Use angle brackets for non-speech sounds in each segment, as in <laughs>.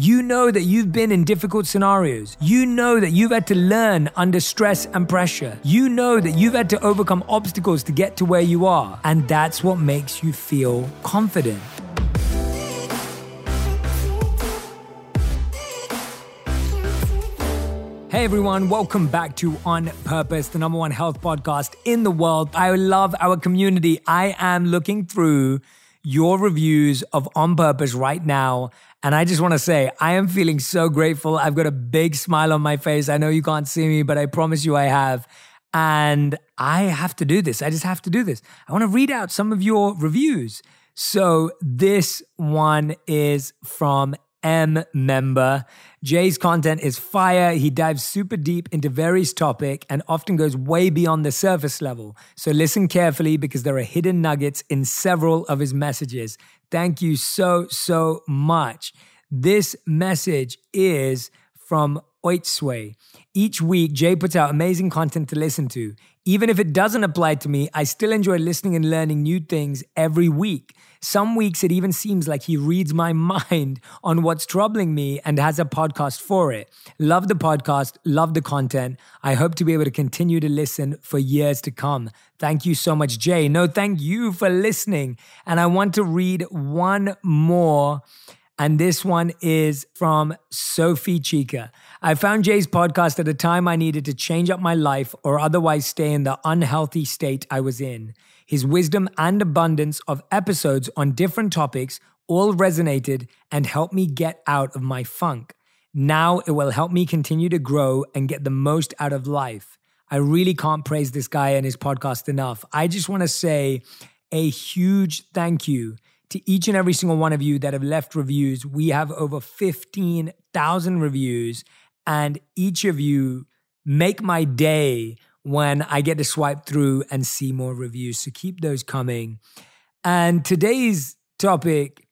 You know that you've been in difficult scenarios. You know that you've had to learn under stress and pressure. You know that you've had to overcome obstacles to get to where you are. And that's what makes you feel confident. Hey everyone, welcome back to On Purpose, the number one health podcast in the world. I love our community. I am looking through your reviews of On Purpose right now. And I just want to say, I am feeling so grateful. I've got a big smile on my face. I know you can't see me, but I promise you I have. And I have to do this. I just have to do this. I want to read out some of your reviews. So this one is from M member. Jay's content is fire. He dives super deep into various topic and often goes way beyond the surface level. So listen carefully because there are hidden nuggets in several of his messages. Thank you so so much. This message is from Oitsway. Each week, Jay puts out amazing content to listen to. Even if it doesn't apply to me, I still enjoy listening and learning new things every week. Some weeks it even seems like he reads my <laughs> mind on what's troubling me and has a podcast for it. Love the podcast, love the content. I hope to be able to continue to listen for years to come. Thank you so much, Jay. No, thank you for listening. And I want to read one more. And this one is from Sophie Chica. I found Jay's podcast at a time I needed to change up my life or otherwise stay in the unhealthy state I was in. His wisdom and abundance of episodes on different topics all resonated and helped me get out of my funk. Now it will help me continue to grow and get the most out of life. I really can't praise this guy and his podcast enough. I just want to say a huge thank you to each and every single one of you that have left reviews. We have over 15,000 reviews, and each of you make my day when I get to swipe through and see more reviews. So keep those coming. And today's topic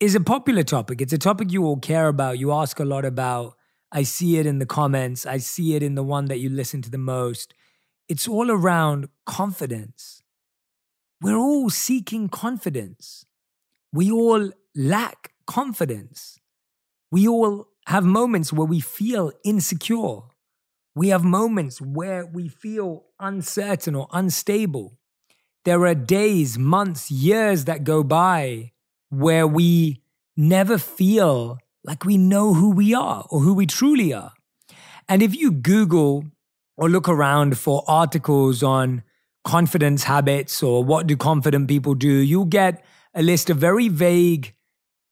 is a popular topic. It's a topic you all care about, you ask a lot about. I see it in the comments, I see it in the one that you listen to the most. It's all around confidence. We're all seeking confidence. We all lack confidence. We all have moments where we feel insecure. We have moments where we feel uncertain or unstable. There are days, months, years that go by where we never feel like we know who we are or who we truly are. And if you Google or look around for articles on confidence habits or what do confident people do, you'll get a list of very vague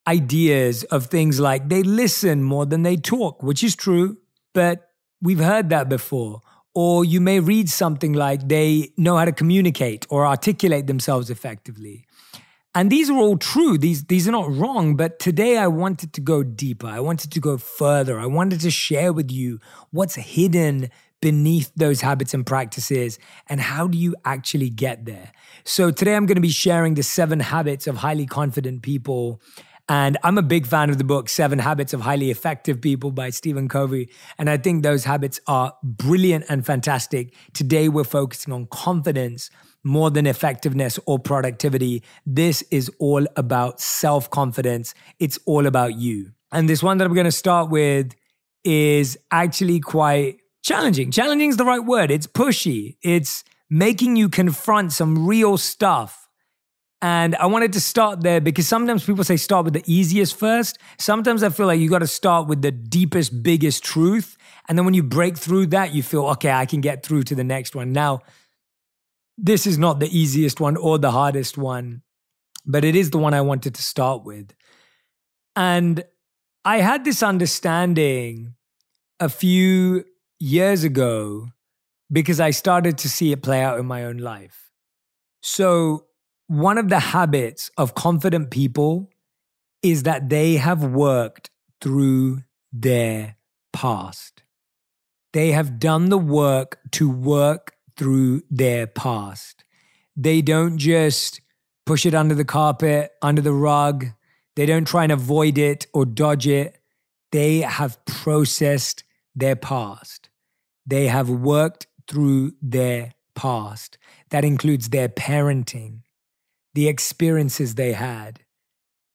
ideas of things like they listen more than they talk, which is true, but We've heard that before. Or you may read something like they know how to communicate or articulate themselves effectively. And these are all true. These, these are not wrong. But today I wanted to go deeper. I wanted to go further. I wanted to share with you what's hidden beneath those habits and practices and how do you actually get there. So today I'm going to be sharing the seven habits of highly confident people and I'm a big fan of the book Seven Habits of Highly Effective People by Stephen Covey. And I think those habits are brilliant and fantastic. Today, we're focusing on confidence more than effectiveness or productivity. This is all about self confidence, it's all about you. And this one that I'm going to start with is actually quite challenging. Challenging is the right word. It's pushy, it's making you confront some real stuff and I wanted to start there because sometimes people say start with the easiest first. Sometimes I feel like you got to start with the deepest, biggest truth. And then when you break through that, you feel, okay, I can get through to the next one. Now, this is not the easiest one or the hardest one, but it is the one I wanted to start with. And I had this understanding a few years ago because I started to see it play out in my own life. So, one of the habits of confident people is that they have worked through their past. They have done the work to work through their past. They don't just push it under the carpet, under the rug. They don't try and avoid it or dodge it. They have processed their past. They have worked through their past. That includes their parenting, the experiences they had.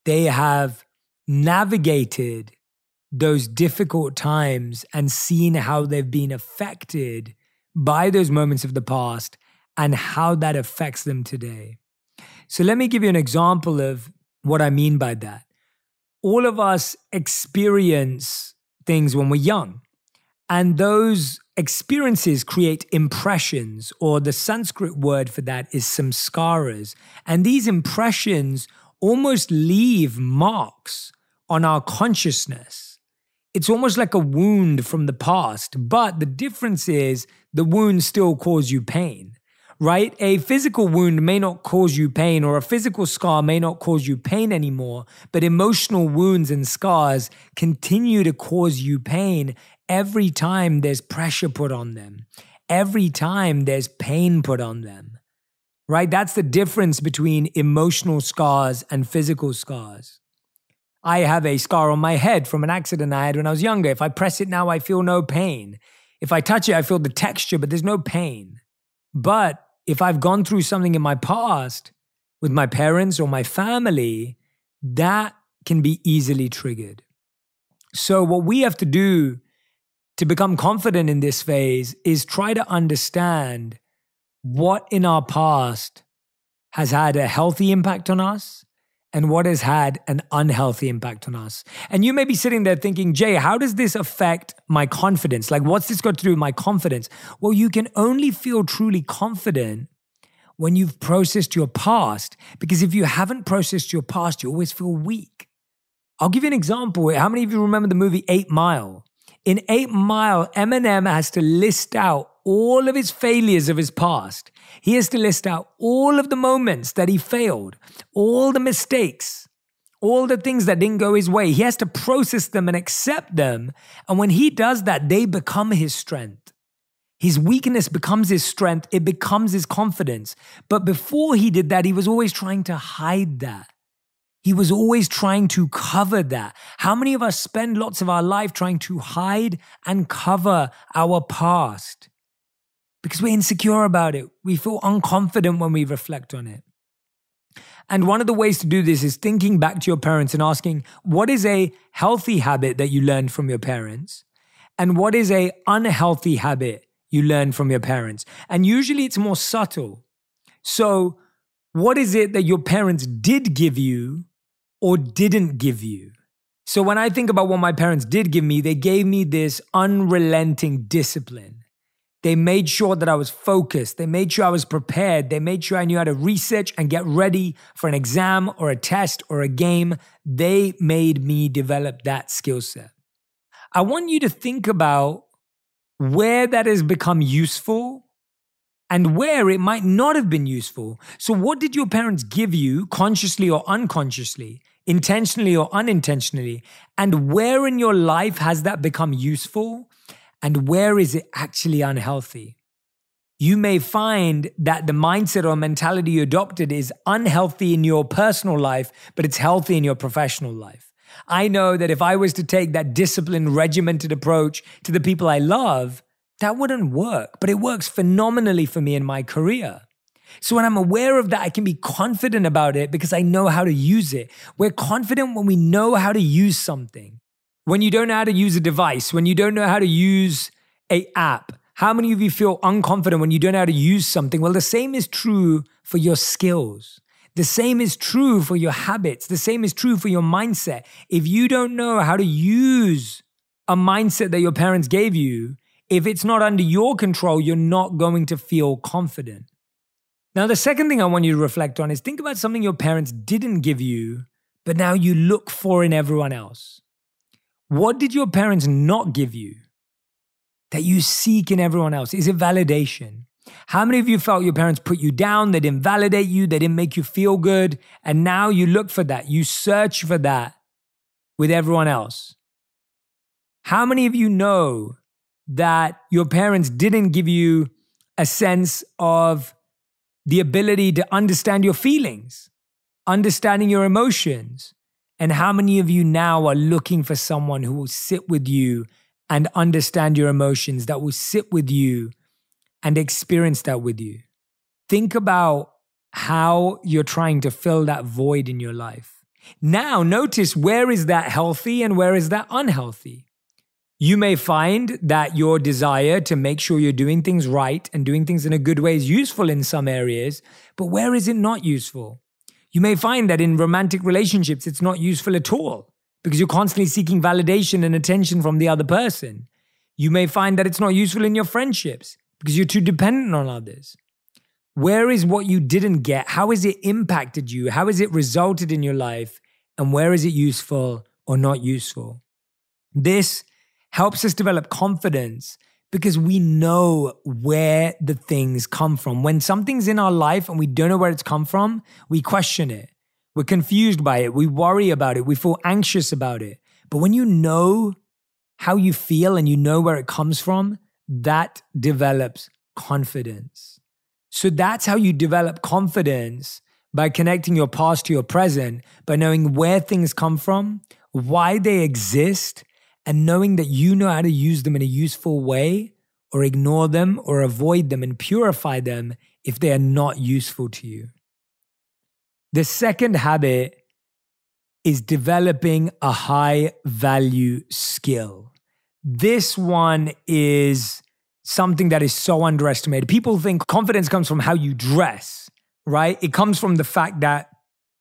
They have navigated those difficult times and seen how they've been affected by those moments of the past and how that affects them today. So, let me give you an example of what I mean by that. All of us experience things when we're young, and those experiences create impressions, or the Sanskrit word for that is samskaras. And these impressions almost leave marks on our consciousness. It's almost like a wound from the past, but the difference is the wound still cause you pain, right? A physical wound may not cause you pain or a physical scar may not cause you pain anymore, but emotional wounds and scars continue to cause you pain every time there's pressure put on them, every time there's pain put on them, right? That's the difference between emotional scars and physical scars. I have a scar on my head from an accident I had when I was younger. If I press it now, I feel no pain. If I touch it, I feel the texture, but there's no pain. But if I've gone through something in my past with my parents or my family, that can be easily triggered. So, what we have to do to become confident in this phase is try to understand what in our past has had a healthy impact on us and what has had an unhealthy impact on us. And you may be sitting there thinking, Jay, how does this affect my confidence? Like, what's this got to do with my confidence? Well, you can only feel truly confident when you've processed your past. Because if you haven't processed your past, you always feel weak. I'll give you an example. How many of you remember the movie Eight Mile? In Eight Mile, Eminem has to list out all of his failures of his past. He has to list out all of the moments that he failed, all the mistakes, all the things that didn't go his way. He has to process them and accept them. And when he does that, they become his strength. His weakness becomes his strength, it becomes his confidence. But before he did that, he was always trying to hide that. He was always trying to cover that. How many of us spend lots of our life trying to hide and cover our past? because we're insecure about it. We feel unconfident when we reflect on it. And one of the ways to do this is thinking back to your parents and asking, what is a healthy habit that you learned from your parents? And what is a unhealthy habit you learned from your parents? And usually it's more subtle. So what is it that your parents did give you or didn't give you? So when I think about what my parents did give me, they gave me this unrelenting discipline. They made sure that I was focused. They made sure I was prepared. They made sure I knew how to research and get ready for an exam or a test or a game. They made me develop that skill set. I want you to think about where that has become useful and where it might not have been useful. So, what did your parents give you, consciously or unconsciously, intentionally or unintentionally? And where in your life has that become useful? and where is it actually unhealthy? You may find that the mindset or mentality you adopted is unhealthy in your personal life, but it's healthy in your professional life. I know that if I was to take that disciplined, regimented approach to the people I love, that wouldn't work, but it works phenomenally for me in my career. So when I'm aware of that, I can be confident about it because I know how to use it. We're confident when we know how to use something when you don't know how to use a device, when you don't know how to use a app, how many of you feel unconfident when you don't know how to use something? Well, the same is true for your skills. The same is true for your habits. The same is true for your mindset. If you don't know how to use a mindset that your parents gave you, if it's not under your control, you're not going to feel confident. Now, the second thing I want you to reflect on is think about something your parents didn't give you, but now you look for in everyone else. What did your parents not give you that you seek in everyone else? Is it validation? How many of you felt your parents put you down? They didn't validate you, they didn't make you feel good. And now you look for that, you search for that with everyone else. How many of you know that your parents didn't give you a sense of the ability to understand your feelings, understanding your emotions, and how many of you now are looking for someone who will sit with you and understand your emotions, that will sit with you and experience that with you? Think about how you're trying to fill that void in your life. Now, notice where is that healthy and where is that unhealthy? You may find that your desire to make sure you're doing things right and doing things in a good way is useful in some areas, but where is it not useful? You may find that in romantic relationships, it's not useful at all because you're constantly seeking validation and attention from the other person. You may find that it's not useful in your friendships because you're too dependent on others. Where is what you didn't get? How has it impacted you? How has it resulted in your life? And where is it useful or not useful? This helps us develop confidence because we know where the things come from. When something's in our life and we don't know where it's come from, we question it. We're confused by it. We worry about it. We feel anxious about it. But when you know how you feel and you know where it comes from, that develops confidence. So that's how you develop confidence by connecting your past to your present, by knowing where things come from, why they exist, and knowing that you know how to use them in a useful way or ignore them or avoid them and purify them if they are not useful to you. The second habit is developing a high value skill. This one is something that is so underestimated. People think confidence comes from how you dress, right? It comes from the fact that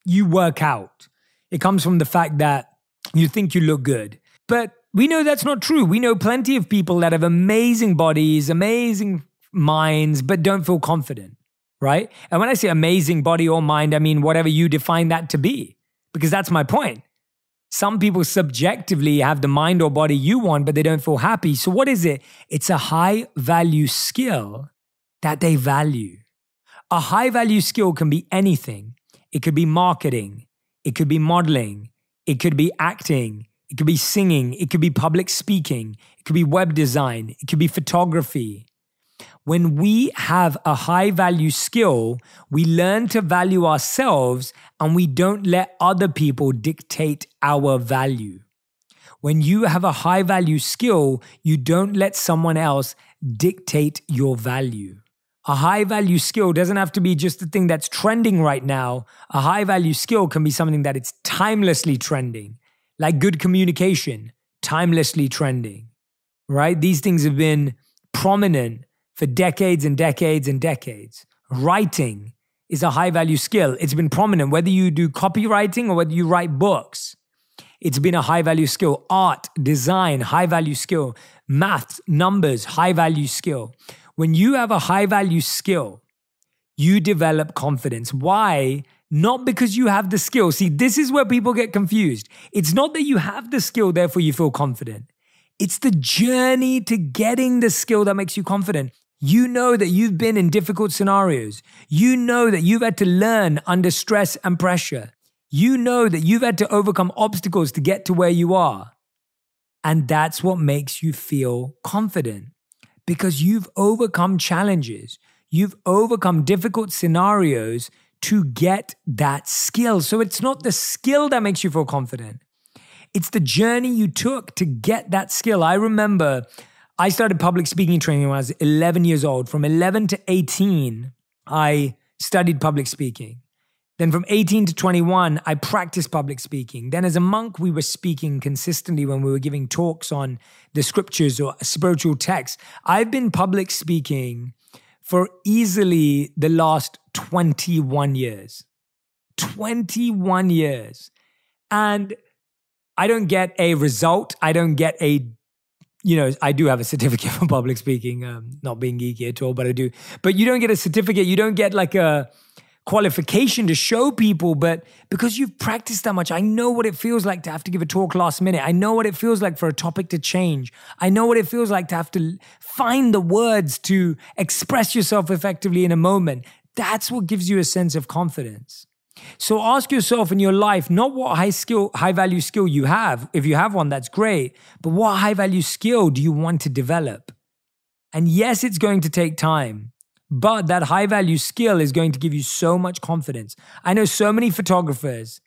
you work out. It comes from the fact that you think you look good. But we know that's not true. We know plenty of people that have amazing bodies, amazing minds, but don't feel confident, right? And when I say amazing body or mind, I mean whatever you define that to be, because that's my point. Some people subjectively have the mind or body you want, but they don't feel happy. So, what is it? It's a high value skill that they value. A high value skill can be anything. It could be marketing, it could be modeling, it could be acting, it could be singing. It could be public speaking. It could be web design. It could be photography. When we have a high value skill, we learn to value ourselves and we don't let other people dictate our value. When you have a high value skill, you don't let someone else dictate your value. A high value skill doesn't have to be just the thing that's trending right now. A high value skill can be something that it's timelessly trending like good communication, timelessly trending, right? These things have been prominent for decades and decades and decades. Writing is a high value skill. It's been prominent, whether you do copywriting or whether you write books. It's been a high value skill. Art, design, high value skill. Maths, numbers, high value skill. When you have a high value skill, you develop confidence. Why? Not because you have the skill. See, this is where people get confused. It's not that you have the skill, therefore you feel confident. It's the journey to getting the skill that makes you confident. You know that you've been in difficult scenarios. You know that you've had to learn under stress and pressure. You know that you've had to overcome obstacles to get to where you are. And that's what makes you feel confident because you've overcome challenges. You've overcome difficult scenarios to get that skill. So it's not the skill that makes you feel confident. It's the journey you took to get that skill. I remember I started public speaking training when I was 11 years old. From 11 to 18, I studied public speaking. Then from 18 to 21, I practiced public speaking. Then as a monk, we were speaking consistently when we were giving talks on the scriptures or spiritual texts. I've been public speaking for easily the last 21 years. 21 years. And I don't get a result. I don't get a, you know, I do have a certificate <laughs> for public speaking, um, not being geeky at all, but I do. But you don't get a certificate. You don't get like a, qualification to show people, but because you've practiced that much, I know what it feels like to have to give a talk last minute. I know what it feels like for a topic to change. I know what it feels like to have to find the words to express yourself effectively in a moment. That's what gives you a sense of confidence. So ask yourself in your life not what high skill, high value skill you have. If you have one, that's great. But what high value skill do you want to develop? And yes, it's going to take time. But that high value skill is going to give you so much confidence. I know so many photographers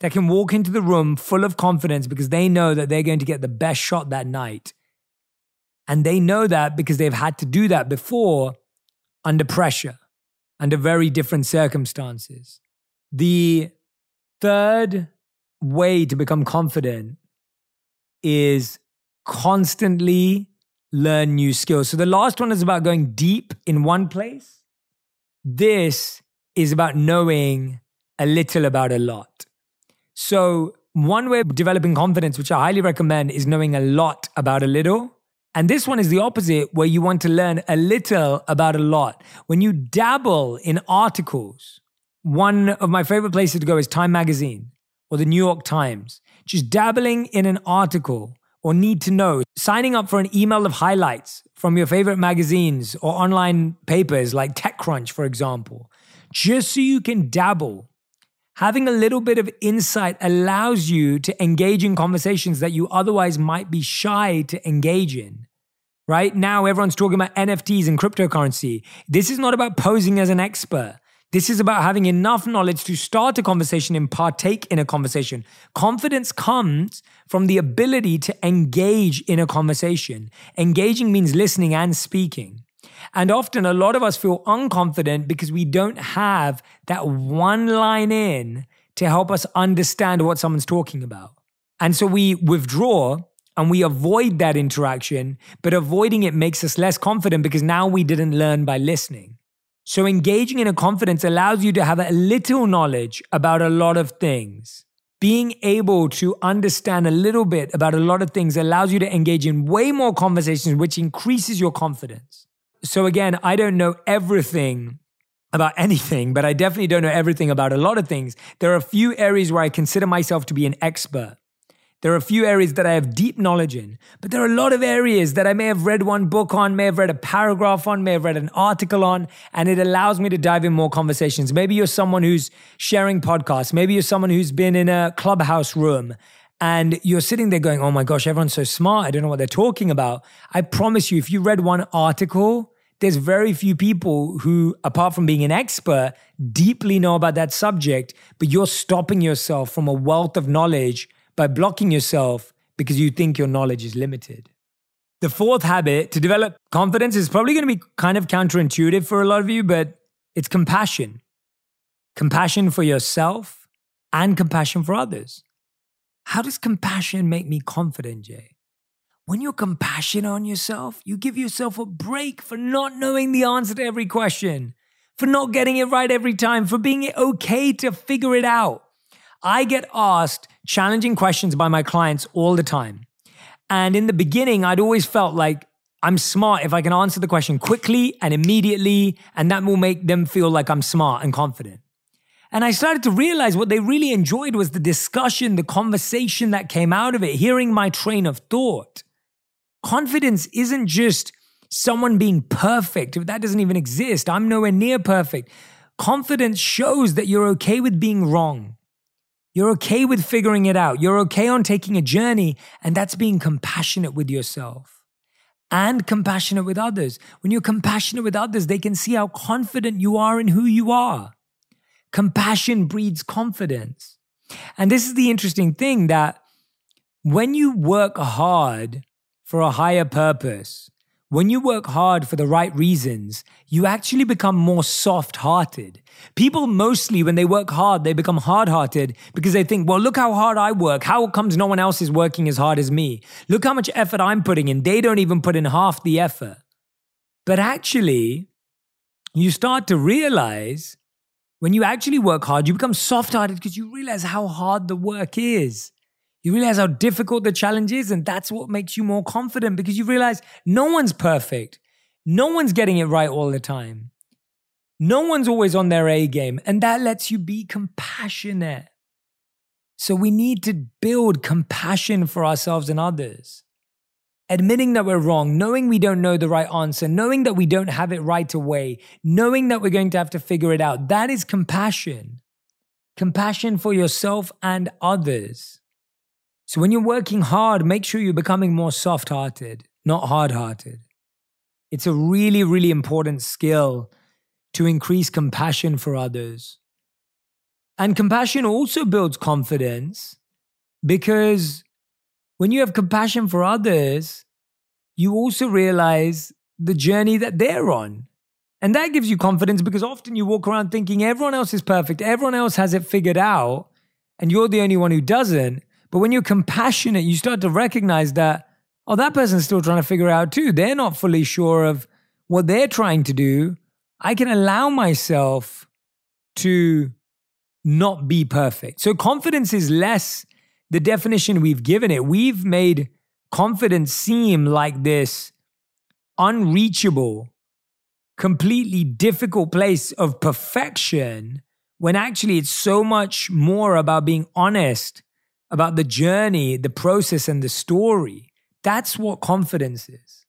that can walk into the room full of confidence because they know that they're going to get the best shot that night. And they know that because they've had to do that before under pressure, under very different circumstances. The third way to become confident is constantly learn new skills. So the last one is about going deep in one place. This is about knowing a little about a lot. So one way of developing confidence, which I highly recommend, is knowing a lot about a little. And this one is the opposite, where you want to learn a little about a lot. When you dabble in articles, one of my favorite places to go is Time Magazine or the New York Times. Just dabbling in an article or need to know, signing up for an email of highlights from your favorite magazines or online papers like TechCrunch, for example, just so you can dabble. Having a little bit of insight allows you to engage in conversations that you otherwise might be shy to engage in. Right now, everyone's talking about NFTs and cryptocurrency. This is not about posing as an expert. This is about having enough knowledge to start a conversation and partake in a conversation. Confidence comes from the ability to engage in a conversation. Engaging means listening and speaking. And often a lot of us feel unconfident because we don't have that one line in to help us understand what someone's talking about. And so we withdraw and we avoid that interaction, but avoiding it makes us less confident because now we didn't learn by listening. So, engaging in a confidence allows you to have a little knowledge about a lot of things. Being able to understand a little bit about a lot of things allows you to engage in way more conversations, which increases your confidence. So, again, I don't know everything about anything, but I definitely don't know everything about a lot of things. There are a few areas where I consider myself to be an expert. There are a few areas that I have deep knowledge in, but there are a lot of areas that I may have read one book on, may have read a paragraph on, may have read an article on, and it allows me to dive in more conversations. Maybe you're someone who's sharing podcasts. Maybe you're someone who's been in a clubhouse room and you're sitting there going, Oh my gosh, everyone's so smart. I don't know what they're talking about. I promise you, if you read one article, there's very few people who, apart from being an expert, deeply know about that subject, but you're stopping yourself from a wealth of knowledge by blocking yourself because you think your knowledge is limited. The fourth habit to develop confidence is probably going to be kind of counterintuitive for a lot of you, but it's compassion. Compassion for yourself and compassion for others. How does compassion make me confident, Jay? When you're compassionate on yourself, you give yourself a break for not knowing the answer to every question, for not getting it right every time, for being okay to figure it out. I get asked challenging questions by my clients all the time. And in the beginning, I'd always felt like I'm smart if I can answer the question quickly and immediately, and that will make them feel like I'm smart and confident. And I started to realize what they really enjoyed was the discussion, the conversation that came out of it, hearing my train of thought. Confidence isn't just someone being perfect. That doesn't even exist, I'm nowhere near perfect. Confidence shows that you're okay with being wrong. You're okay with figuring it out. You're okay on taking a journey, and that's being compassionate with yourself and compassionate with others. When you're compassionate with others, they can see how confident you are in who you are. Compassion breeds confidence. And this is the interesting thing that when you work hard for a higher purpose, when you work hard for the right reasons, you actually become more soft hearted. People mostly, when they work hard, they become hard hearted because they think, well, look how hard I work. How comes no one else is working as hard as me? Look how much effort I'm putting in. They don't even put in half the effort. But actually, you start to realize when you actually work hard, you become soft hearted because you realize how hard the work is. You realize how difficult the challenge is, and that's what makes you more confident because you realize no one's perfect. No one's getting it right all the time. No one's always on their A game, and that lets you be compassionate. So we need to build compassion for ourselves and others. Admitting that we're wrong, knowing we don't know the right answer, knowing that we don't have it right away, knowing that we're going to have to figure it out, that is compassion. Compassion for yourself and others. So when you're working hard, make sure you're becoming more soft hearted, not hard hearted. It's a really, really important skill to increase compassion for others. And compassion also builds confidence because when you have compassion for others, you also realize the journey that they're on. And that gives you confidence because often you walk around thinking everyone else is perfect, everyone else has it figured out. and you're the only one who doesn't. But when you're compassionate, you start to recognize that, oh, that person's still trying to figure out too. They're not fully sure of what they're trying to do. I can allow myself to not be perfect. So confidence is less the definition we've given it. We've made confidence seem like this unreachable, completely difficult place of perfection when actually it's so much more about being honest about the journey, the process, and the story. That's what confidence is.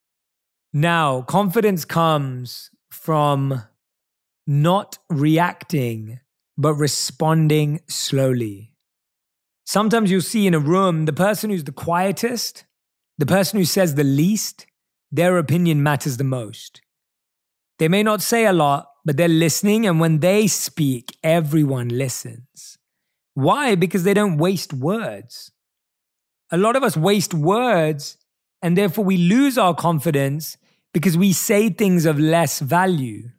Now, confidence comes from not reacting, but responding slowly. Sometimes you'll see in a room the person who's the quietest, the person who says the least, their opinion matters the most. They may not say a lot, but they're listening, and when they speak, everyone listens. Why? Because they don't waste words. A lot of us waste words, and therefore we lose our confidence because we say things of less value.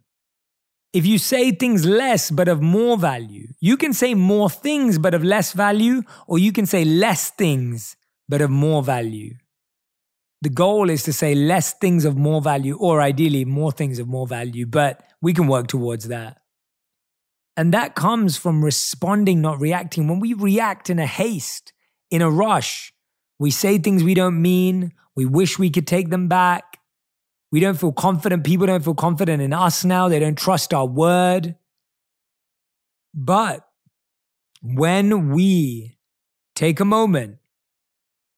If you say things less but of more value, you can say more things but of less value, or you can say less things but of more value. The goal is to say less things of more value, or ideally more things of more value, but we can work towards that. And that comes from responding, not reacting. When we react in a haste, in a rush, we say things we don't mean, we wish we could take them back, we don't feel confident. People don't feel confident in us now. They don't trust our word. But when we take a moment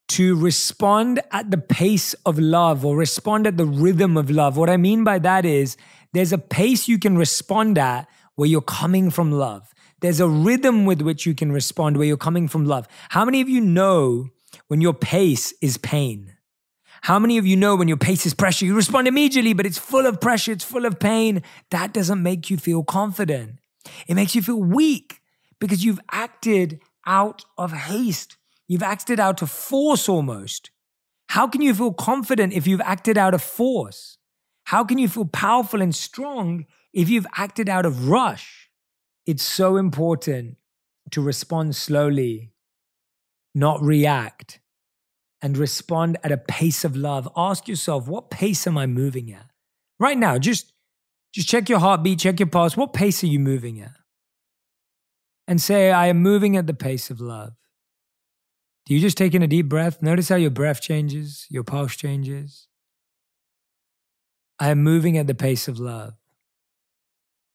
to respond at the pace of love or respond at the rhythm of love, what I mean by that is there's a pace you can respond at where you're coming from love. There's a rhythm with which you can respond where you're coming from love. How many of you know when your pace is pain? How many of you know when your pace is pressure, you respond immediately, but it's full of pressure, it's full of pain? That doesn't make you feel confident. It makes you feel weak because you've acted out of haste. You've acted out of force almost. How can you feel confident if you've acted out of force? How can you feel powerful and strong if you've acted out of rush? It's so important to respond slowly, not react and respond at a pace of love. Ask yourself, what pace am I moving at? Right now, just, just check your heartbeat, check your pulse. What pace are you moving at? And say, I am moving at the pace of love. Do you just take in a deep breath? Notice how your breath changes, your pulse changes. I am moving at the pace of love.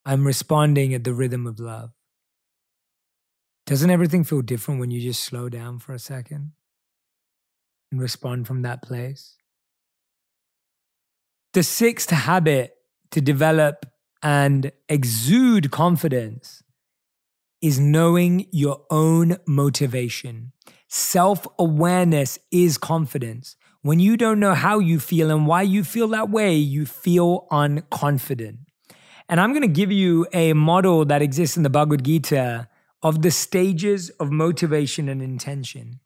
I'm responding at the rhythm of love. Doesn't everything feel different when you just slow down for a second? and respond from that place. The sixth habit to develop and exude confidence is knowing your own motivation. Self awareness is confidence. When you don't know how you feel and why you feel that way, you feel unconfident. And I'm going to give you a model that exists in the Bhagavad Gita of the stages of motivation and intention.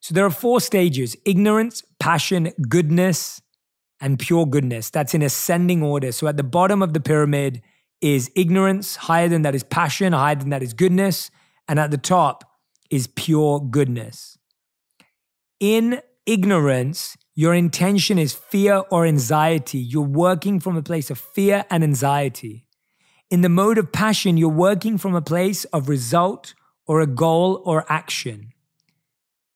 So there are four stages ignorance, passion, goodness, and pure goodness. That's in ascending order. So at the bottom of the pyramid is ignorance, higher than that is passion, higher than that is goodness, and at the top is pure goodness. In ignorance, your intention is fear or anxiety. You're working from a place of fear and anxiety. In the mode of passion, you're working from a place of result or a goal or action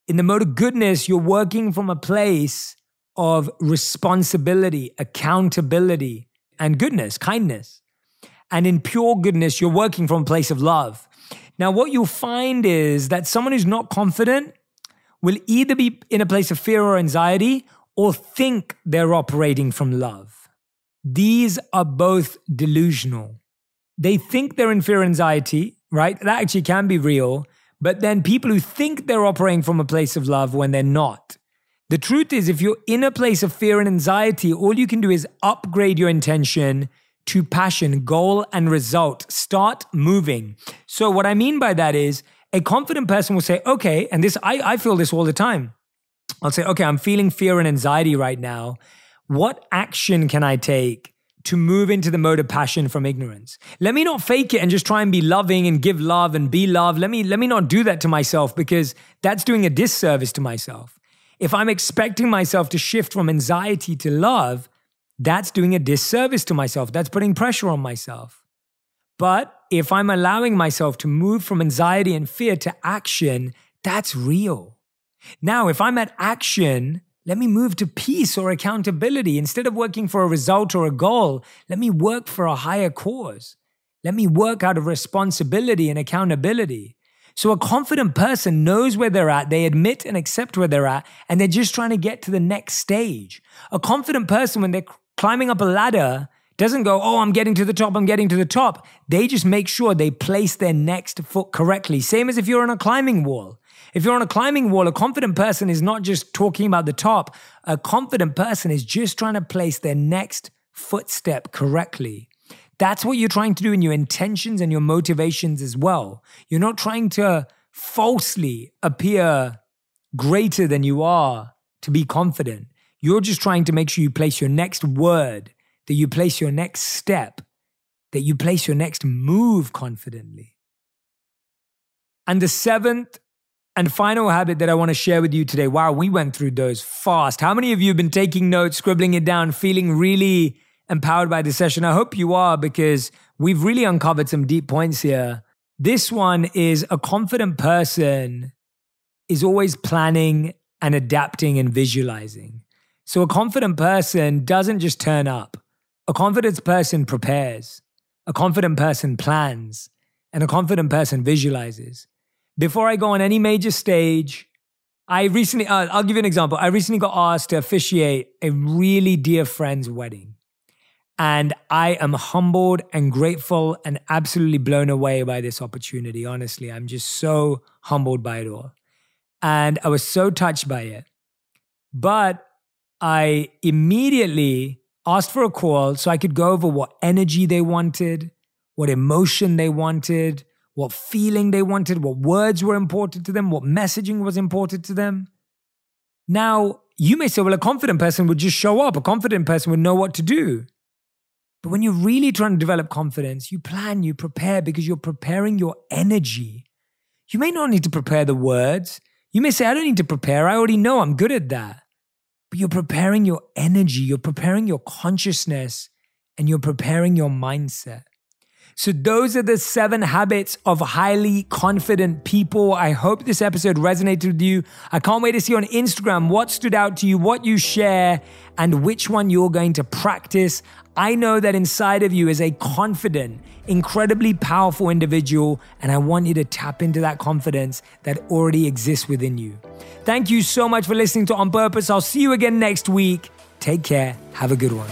in the mode of goodness, you're working from a place of responsibility, accountability, and goodness, kindness. And in pure goodness, you're working from a place of love. Now, what you'll find is that someone who's not confident will either be in a place of fear or anxiety or think they're operating from love. These are both delusional. They think they're in fear and anxiety, right? That actually can be real. But then people who think they're operating from a place of love when they're not. The truth is, if you're in a place of fear and anxiety, all you can do is upgrade your intention to passion, goal, and result. Start moving. So, what I mean by that is a confident person will say, okay, and this, I, I feel this all the time. I'll say, okay, I'm feeling fear and anxiety right now. What action can I take to move into the mode of passion from ignorance. Let me not fake it and just try and be loving and give love and be love. Let me let me not do that to myself because that's doing a disservice to myself. If I'm expecting myself to shift from anxiety to love, that's doing a disservice to myself. That's putting pressure on myself. But if I'm allowing myself to move from anxiety and fear to action, that's real. Now, if I'm at action, let me move to peace or accountability. Instead of working for a result or a goal, let me work for a higher cause. Let me work out of responsibility and accountability. So a confident person knows where they're at, they admit and accept where they're at, and they're just trying to get to the next stage. A confident person, when they're climbing up a ladder, doesn't go, oh, I'm getting to the top, I'm getting to the top. They just make sure they place their next foot correctly. Same as if you're on a climbing wall. If you're on a climbing wall, a confident person is not just talking about the top. A confident person is just trying to place their next footstep correctly. That's what you're trying to do in your intentions and your motivations as well. You're not trying to falsely appear greater than you are to be confident. You're just trying to make sure you place your next word, that you place your next step, that you place your next move confidently. And the seventh and final habit that I want to share with you today. Wow, we went through those fast. How many of you have been taking notes, scribbling it down, feeling really empowered by the session? I hope you are because we've really uncovered some deep points here. This one is a confident person is always planning and adapting and visualizing. So a confident person doesn't just turn up. A confident person prepares. A confident person plans. And a confident person visualizes before I go on any major stage, I recently, uh, I'll give you an example. I recently got asked to officiate a really dear friend's wedding. And I am humbled and grateful and absolutely blown away by this opportunity. Honestly, I'm just so humbled by it all. And I was so touched by it. But I immediately asked for a call so I could go over what energy they wanted, what emotion they wanted, what feeling they wanted, what words were important to them, what messaging was important to them. Now, you may say, well, a confident person would just show up, a confident person would know what to do. But when you're really trying to develop confidence, you plan, you prepare because you're preparing your energy. You may not need to prepare the words. You may say, I don't need to prepare. I already know I'm good at that. But you're preparing your energy, you're preparing your consciousness, and you're preparing your mindset. So, those are the seven habits of highly confident people. I hope this episode resonated with you. I can't wait to see on Instagram what stood out to you, what you share, and which one you're going to practice. I know that inside of you is a confident, incredibly powerful individual, and I want you to tap into that confidence that already exists within you. Thank you so much for listening to On Purpose. I'll see you again next week. Take care. Have a good one.